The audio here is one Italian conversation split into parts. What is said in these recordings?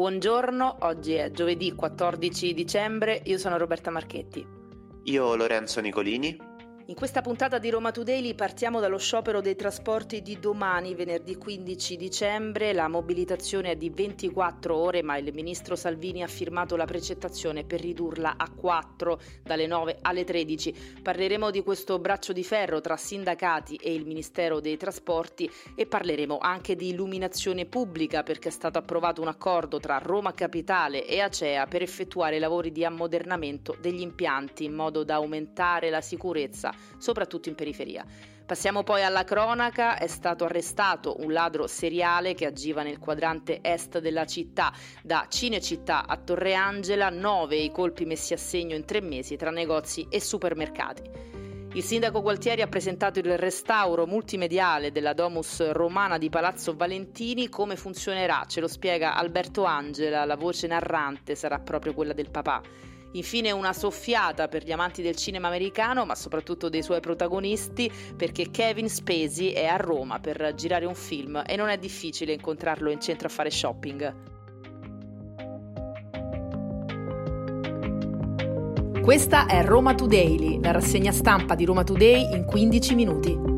Buongiorno, oggi è giovedì 14 dicembre, io sono Roberta Marchetti. Io Lorenzo Nicolini. In questa puntata di Roma Today partiamo dallo sciopero dei trasporti di domani, venerdì 15 dicembre. La mobilitazione è di 24 ore, ma il ministro Salvini ha firmato la precettazione per ridurla a 4 dalle 9 alle 13. Parleremo di questo braccio di ferro tra sindacati e il Ministero dei Trasporti e parleremo anche di illuminazione pubblica perché è stato approvato un accordo tra Roma Capitale e Acea per effettuare lavori di ammodernamento degli impianti in modo da aumentare la sicurezza soprattutto in periferia. Passiamo poi alla cronaca, è stato arrestato un ladro seriale che agiva nel quadrante est della città, da Cinecittà a Torre Angela, nove i colpi messi a segno in tre mesi tra negozi e supermercati. Il sindaco Gualtieri ha presentato il restauro multimediale della Domus romana di Palazzo Valentini. Come funzionerà? Ce lo spiega Alberto Angela, la voce narrante sarà proprio quella del papà. Infine una soffiata per gli amanti del cinema americano, ma soprattutto dei suoi protagonisti, perché Kevin Spacey è a Roma per girare un film e non è difficile incontrarlo in centro a fare shopping. Questa è Roma Today, la rassegna stampa di Roma Today in 15 minuti.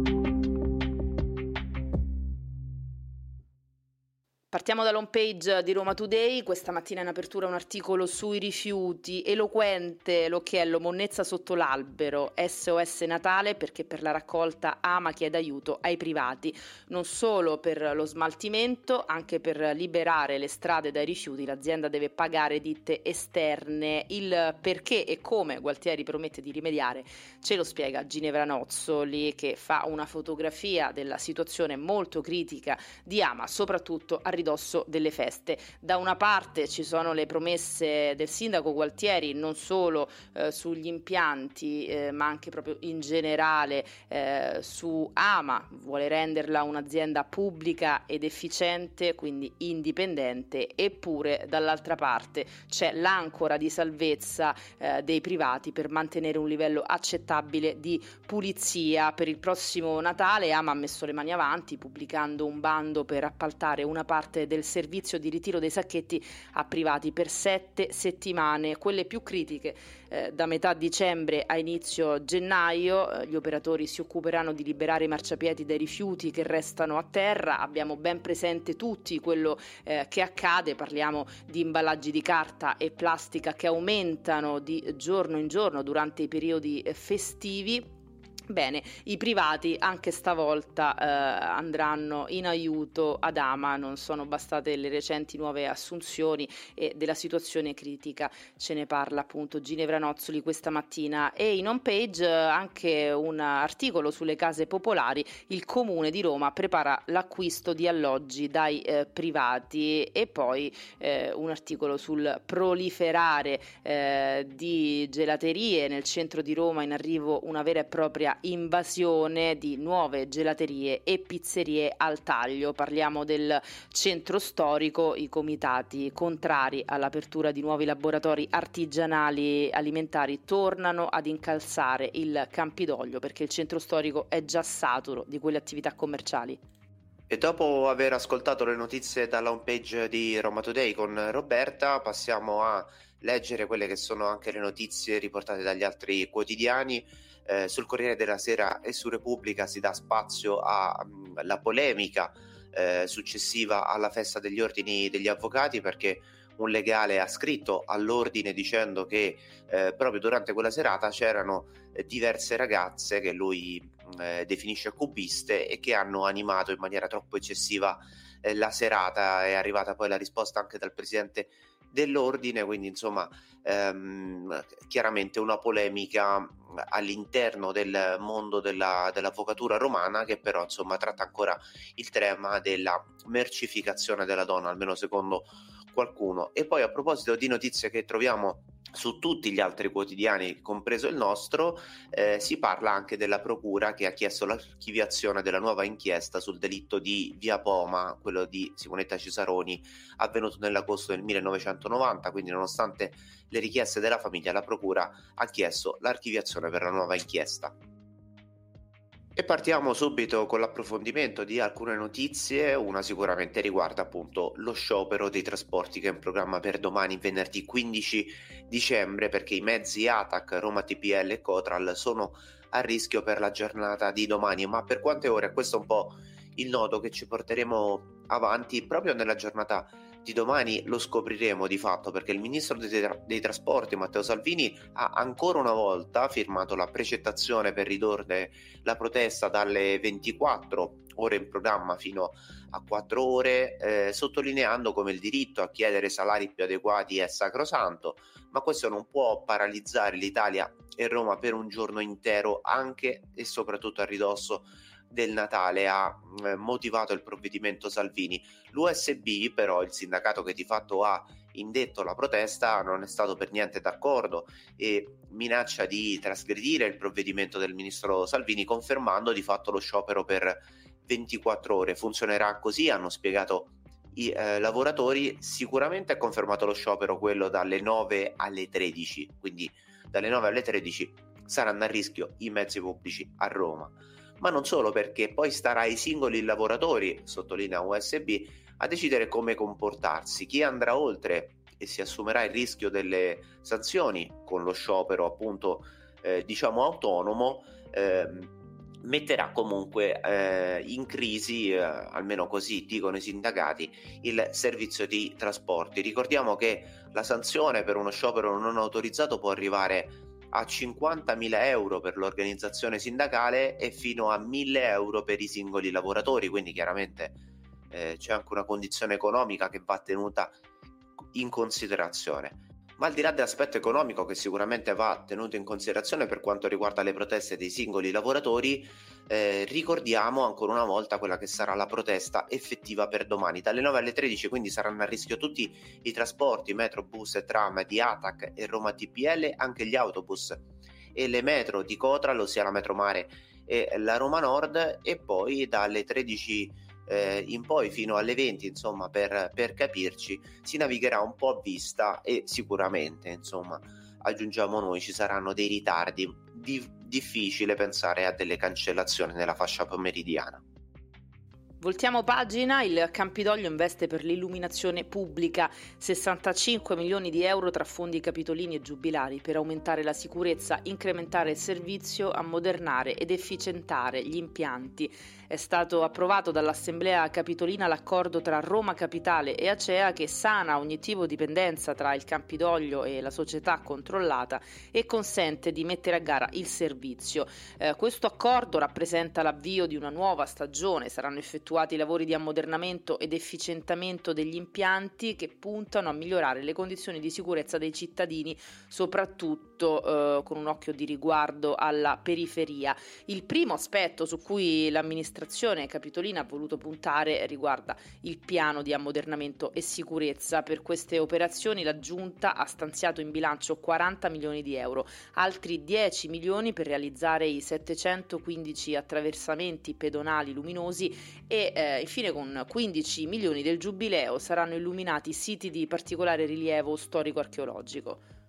Partiamo dall'home page di Roma Today, questa mattina in apertura un articolo sui rifiuti, eloquente l'occhiello, monnezza sotto l'albero, SOS Natale perché per la raccolta ama chiede aiuto ai privati, non solo per lo smaltimento, anche per liberare le strade dai rifiuti l'azienda deve pagare ditte esterne, il perché e come Gualtieri promette di rimediare ce lo spiega Ginevra Nozzoli che fa una fotografia della situazione molto critica di Ama, soprattutto a ridosso delle feste. Da una parte ci sono le promesse del sindaco Gualtieri non solo eh, sugli impianti eh, ma anche proprio in generale eh, su Ama, vuole renderla un'azienda pubblica ed efficiente, quindi indipendente, eppure dall'altra parte c'è l'ancora di salvezza eh, dei privati per mantenere un livello accettabile di pulizia. Per il prossimo Natale Ama ha messo le mani avanti pubblicando un bando per appaltare una parte parte del servizio di ritiro dei sacchetti a privati per sette settimane, quelle più critiche. Eh, da metà dicembre a inizio gennaio eh, gli operatori si occuperanno di liberare i marciapiedi dai rifiuti che restano a terra. Abbiamo ben presente tutti quello eh, che accade, parliamo di imballaggi di carta e plastica che aumentano di giorno in giorno durante i periodi eh, festivi Bene, i privati anche stavolta eh, andranno in aiuto ad Ama, non sono bastate le recenti nuove assunzioni e della situazione critica. Ce ne parla appunto Ginevra Nozzoli questa mattina e in home page anche un articolo sulle case popolari, il comune di Roma prepara l'acquisto di alloggi dai eh, privati e poi eh, un articolo sul proliferare eh, di gelaterie. Nel centro di Roma in arrivo una vera e propria invasione di nuove gelaterie e pizzerie al taglio. Parliamo del centro storico, i comitati contrari all'apertura di nuovi laboratori artigianali alimentari tornano ad incalzare il Campidoglio perché il centro storico è già saturo di quelle attività commerciali. E dopo aver ascoltato le notizie dalla homepage di Roma Today con Roberta, passiamo a leggere quelle che sono anche le notizie riportate dagli altri quotidiani. Eh, sul Corriere della Sera e su Repubblica si dà spazio alla mm, polemica eh, successiva alla festa degli ordini degli avvocati perché un legale ha scritto all'ordine dicendo che eh, proprio durante quella serata c'erano eh, diverse ragazze che lui mm, eh, definisce cubiste e che hanno animato in maniera troppo eccessiva eh, la serata. È arrivata poi la risposta anche dal presidente dell'ordine, quindi insomma ehm, chiaramente una polemica all'interno del mondo della, dell'avvocatura romana che però insomma tratta ancora il tema della mercificazione della donna, almeno secondo qualcuno. E poi a proposito di notizie che troviamo su tutti gli altri quotidiani, compreso il nostro, eh, si parla anche della procura che ha chiesto l'archiviazione della nuova inchiesta sul delitto di Via Poma, quello di Simonetta Cesaroni, avvenuto nell'agosto del 1990, quindi nonostante le richieste della famiglia, la procura ha chiesto l'archiviazione per la nuova inchiesta. E partiamo subito con l'approfondimento di alcune notizie, una sicuramente riguarda appunto lo sciopero dei trasporti che è in programma per domani venerdì 15 dicembre perché i mezzi ATAC, Roma TPL e Cotral sono a rischio per la giornata di domani, ma per quante ore? Questo è un po' il nodo che ci porteremo avanti proprio nella giornata di domani lo scopriremo di fatto perché il ministro dei, tra- dei, trasporti Matteo Salvini ha ancora una volta firmato la precettazione per ridurre la protesta dalle 24 ore in programma fino a 4 ore, eh, sottolineando come il diritto a chiedere salari più adeguati è sacrosanto, ma questo non può paralizzare l'Italia e Roma per un giorno intero anche e soprattutto a ridosso del Natale ha eh, motivato il provvedimento Salvini. L'USB, però, il sindacato che di fatto ha indetto la protesta, non è stato per niente d'accordo e minaccia di trasgredire il provvedimento del ministro Salvini, confermando di fatto lo sciopero per 24 ore. Funzionerà così, hanno spiegato i eh, lavoratori. Sicuramente è confermato lo sciopero quello dalle 9 alle 13, quindi dalle 9 alle 13 saranno a rischio i mezzi pubblici a Roma ma non solo perché poi starà ai singoli lavoratori, sottolinea USB, a decidere come comportarsi. Chi andrà oltre e si assumerà il rischio delle sanzioni con lo sciopero appunto eh, diciamo autonomo eh, metterà comunque eh, in crisi, eh, almeno così dicono i sindacati, il servizio di trasporti. Ricordiamo che la sanzione per uno sciopero non autorizzato può arrivare a 50.000 euro per l'organizzazione sindacale e fino a 1.000 euro per i singoli lavoratori, quindi chiaramente eh, c'è anche una condizione economica che va tenuta in considerazione. Ma al di là dell'aspetto economico che sicuramente va tenuto in considerazione per quanto riguarda le proteste dei singoli lavoratori, eh, ricordiamo ancora una volta quella che sarà la protesta effettiva per domani. Dalle 9 alle 13 quindi saranno a rischio tutti i trasporti, metro, bus e tram di ATAC e Roma TPL, anche gli autobus e le metro di Cotral, ossia la metro mare e la Roma Nord e poi dalle 13 eh, in poi fino alle 20 insomma per, per capirci si navigherà un po' a vista e sicuramente insomma aggiungiamo noi ci saranno dei ritardi di, difficile pensare a delle cancellazioni nella fascia pomeridiana Voltiamo pagina, il Campidoglio investe per l'illuminazione pubblica 65 milioni di euro tra fondi capitolini e giubilari per aumentare la sicurezza, incrementare il servizio, ammodernare ed efficientare gli impianti. È stato approvato dall'Assemblea Capitolina l'accordo tra Roma Capitale e Acea che sana ogni tipo di dipendenza tra il Campidoglio e la società controllata e consente di mettere a gara il servizio. Eh, questo accordo rappresenta l'avvio di una nuova stagione, saranno effettuati lavori di ammodernamento ed efficientamento degli impianti che puntano a migliorare le condizioni di sicurezza dei cittadini, soprattutto eh, con un occhio di riguardo alla periferia. Il primo aspetto su cui l'amministrazione capitolina ha voluto puntare riguarda il piano di ammodernamento e sicurezza. Per queste operazioni la Giunta ha stanziato in bilancio 40 milioni di euro, altri 10 milioni per realizzare i 715 attraversamenti pedonali luminosi e eh, infine con 15 milioni del giubileo saranno illuminati siti di particolare rilievo storico-archeologico.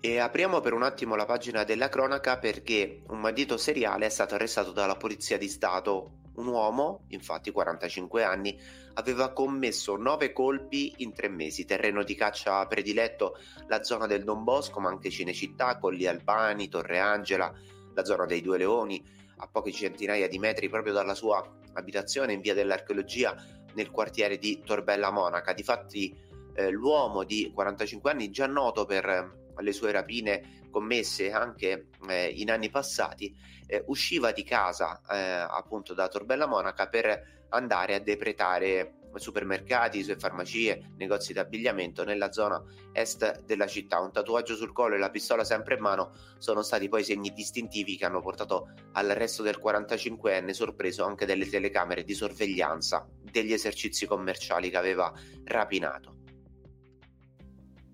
E apriamo per un attimo la pagina della cronaca perché un bandito seriale è stato arrestato dalla Polizia di Stato. Un uomo, infatti 45 anni, aveva commesso 9 colpi in 3 mesi, terreno di caccia prediletto la zona del Don Bosco, ma anche Cinecittà, Colli Albani, Torre Angela, la zona dei Due Leoni, a poche centinaia di metri proprio dalla sua abitazione in via dell'archeologia nel quartiere di Torbella Monaca. Difatti eh, l'uomo di 45 anni, già noto per eh, le sue rapine commesse anche eh, in anni passati, eh, usciva di casa eh, appunto da Torbella Monaca per andare a depretare supermercati, farmacie, negozi di abbigliamento nella zona est della città. Un tatuaggio sul collo e la pistola sempre in mano sono stati poi segni distintivi che hanno portato all'arresto del 45enne sorpreso anche dalle telecamere di sorveglianza degli esercizi commerciali che aveva rapinato.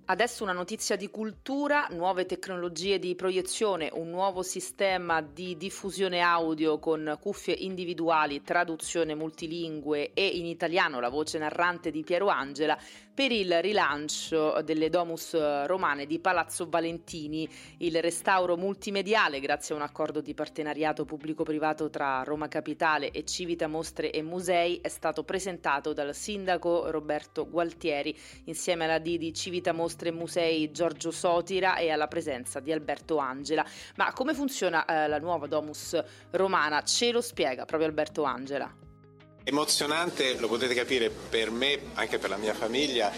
Adesso una notizia di cultura, nuove tecnologie di proiezione, un nuovo sistema di diffusione audio con cuffie individuali, traduzione multilingue e in italiano la voce narrante di Piero Angela per il rilancio delle domus romane di Palazzo Valentini. Il restauro multimediale, grazie a un accordo di partenariato pubblico-privato tra Roma Capitale e Civita Mostre e Musei, è stato presentato dal sindaco Roberto Gualtieri insieme alla D di Civita Mostre e Musei Giorgio Sotira e alla presenza di Alberto Angela. Ma come funziona eh, la nuova domus romana? Ce lo spiega proprio Alberto Angela. Emozionante, lo potete capire per me, anche per la mia famiglia,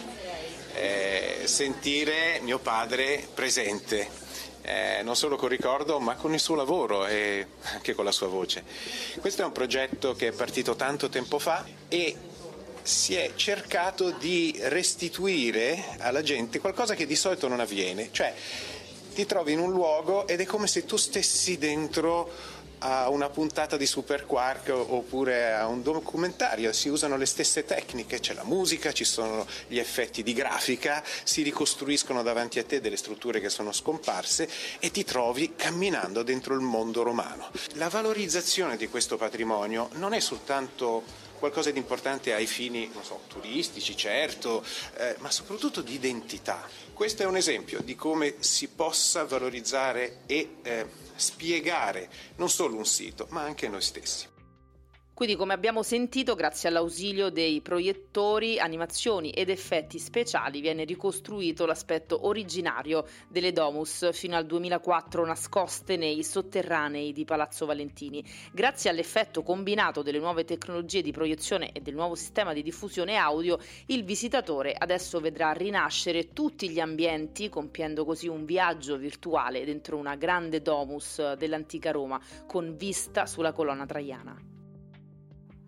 eh, sentire mio padre presente, eh, non solo col ricordo ma con il suo lavoro e anche con la sua voce. Questo è un progetto che è partito tanto tempo fa e si è cercato di restituire alla gente qualcosa che di solito non avviene, cioè ti trovi in un luogo ed è come se tu stessi dentro a una puntata di Super Quark oppure a un documentario, si usano le stesse tecniche, c'è la musica, ci sono gli effetti di grafica, si ricostruiscono davanti a te delle strutture che sono scomparse e ti trovi camminando dentro il mondo romano. La valorizzazione di questo patrimonio non è soltanto qualcosa di importante ai fini so, turistici, certo, eh, ma soprattutto di identità. Questo è un esempio di come si possa valorizzare e eh, spiegare non solo un sito, ma anche noi stessi. Quindi come abbiamo sentito, grazie all'ausilio dei proiettori, animazioni ed effetti speciali viene ricostruito l'aspetto originario delle domus fino al 2004 nascoste nei sotterranei di Palazzo Valentini. Grazie all'effetto combinato delle nuove tecnologie di proiezione e del nuovo sistema di diffusione audio, il visitatore adesso vedrà rinascere tutti gli ambienti, compiendo così un viaggio virtuale dentro una grande domus dell'antica Roma con vista sulla colonna traiana.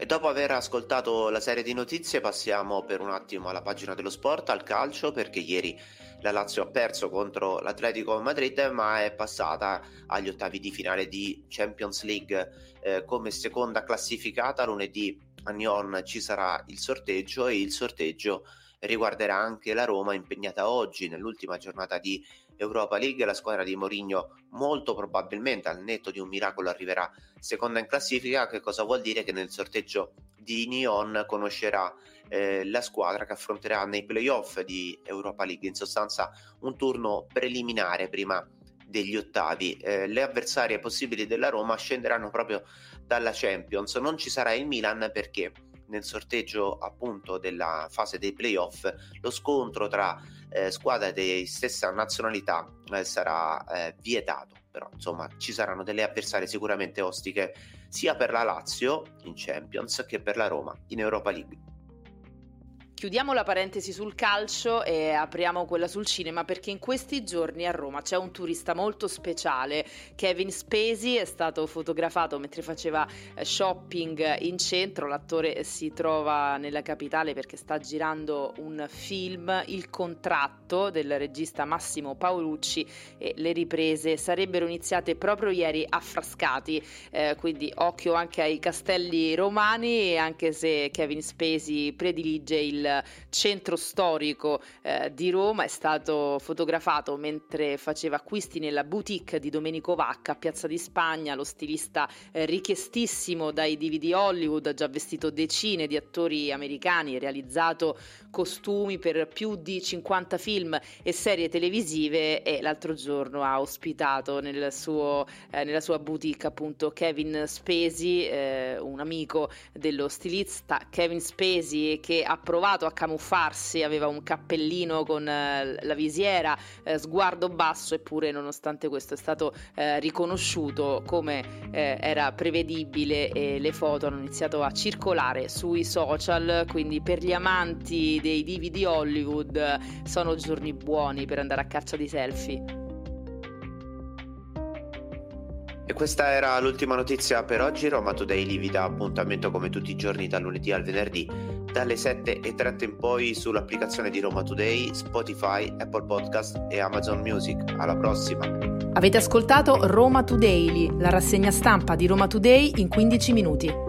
E dopo aver ascoltato la serie di notizie passiamo per un attimo alla pagina dello sport, al calcio, perché ieri la Lazio ha perso contro l'Atletico Madrid ma è passata agli ottavi di finale di Champions League eh, come seconda classificata. Lunedì a Nyon ci sarà il sorteggio e il sorteggio riguarderà anche la Roma impegnata oggi nell'ultima giornata di Europa League. La squadra di Mourinho molto probabilmente al netto di un miracolo arriverà seconda in classifica, che cosa vuol dire che nel sorteggio di Nyon conoscerà eh, la squadra che affronterà nei playoff di Europa League, in sostanza un turno preliminare prima degli ottavi. Eh, le avversarie possibili della Roma scenderanno proprio dalla Champions. Non ci sarà il Milan perché nel sorteggio appunto della fase dei playoff lo scontro tra eh, squadre di stessa nazionalità eh, sarà eh, vietato. Però insomma ci saranno delle avversarie sicuramente ostiche sia per la Lazio in Champions che per la Roma in Europa League Chiudiamo la parentesi sul calcio e apriamo quella sul cinema perché in questi giorni a Roma c'è un turista molto speciale. Kevin Spacey è stato fotografato mentre faceva eh, shopping in centro. L'attore si trova nella capitale perché sta girando un film, Il contratto del regista Massimo Paolucci e le riprese sarebbero iniziate proprio ieri a Frascati. Eh, quindi occhio anche ai castelli romani anche se Kevin Spacey predilige il centro storico eh, di Roma, è stato fotografato mentre faceva acquisti nella boutique di Domenico Vacca a Piazza di Spagna, lo stilista eh, richiestissimo dai DVD Hollywood, ha già vestito decine di attori americani, realizzato costumi per più di 50 film e serie televisive e l'altro giorno ha ospitato nel suo, eh, nella sua boutique appunto Kevin Spacey, eh, un amico dello stilista Kevin Spacey che ha provato a camuffarsi, aveva un cappellino con eh, la visiera, eh, sguardo basso, eppure nonostante questo è stato eh, riconosciuto come era prevedibile e le foto hanno iniziato a circolare sui social, quindi per gli amanti dei DVD Hollywood sono giorni buoni per andare a caccia di selfie. E questa era l'ultima notizia per oggi. Roma Today vi dà appuntamento come tutti i giorni dal lunedì al venerdì dalle 7.30 in poi sull'applicazione di Roma Today, Spotify, Apple Podcast e Amazon Music. Alla prossima! Avete ascoltato Roma Today, la rassegna stampa di Roma Today in 15 minuti.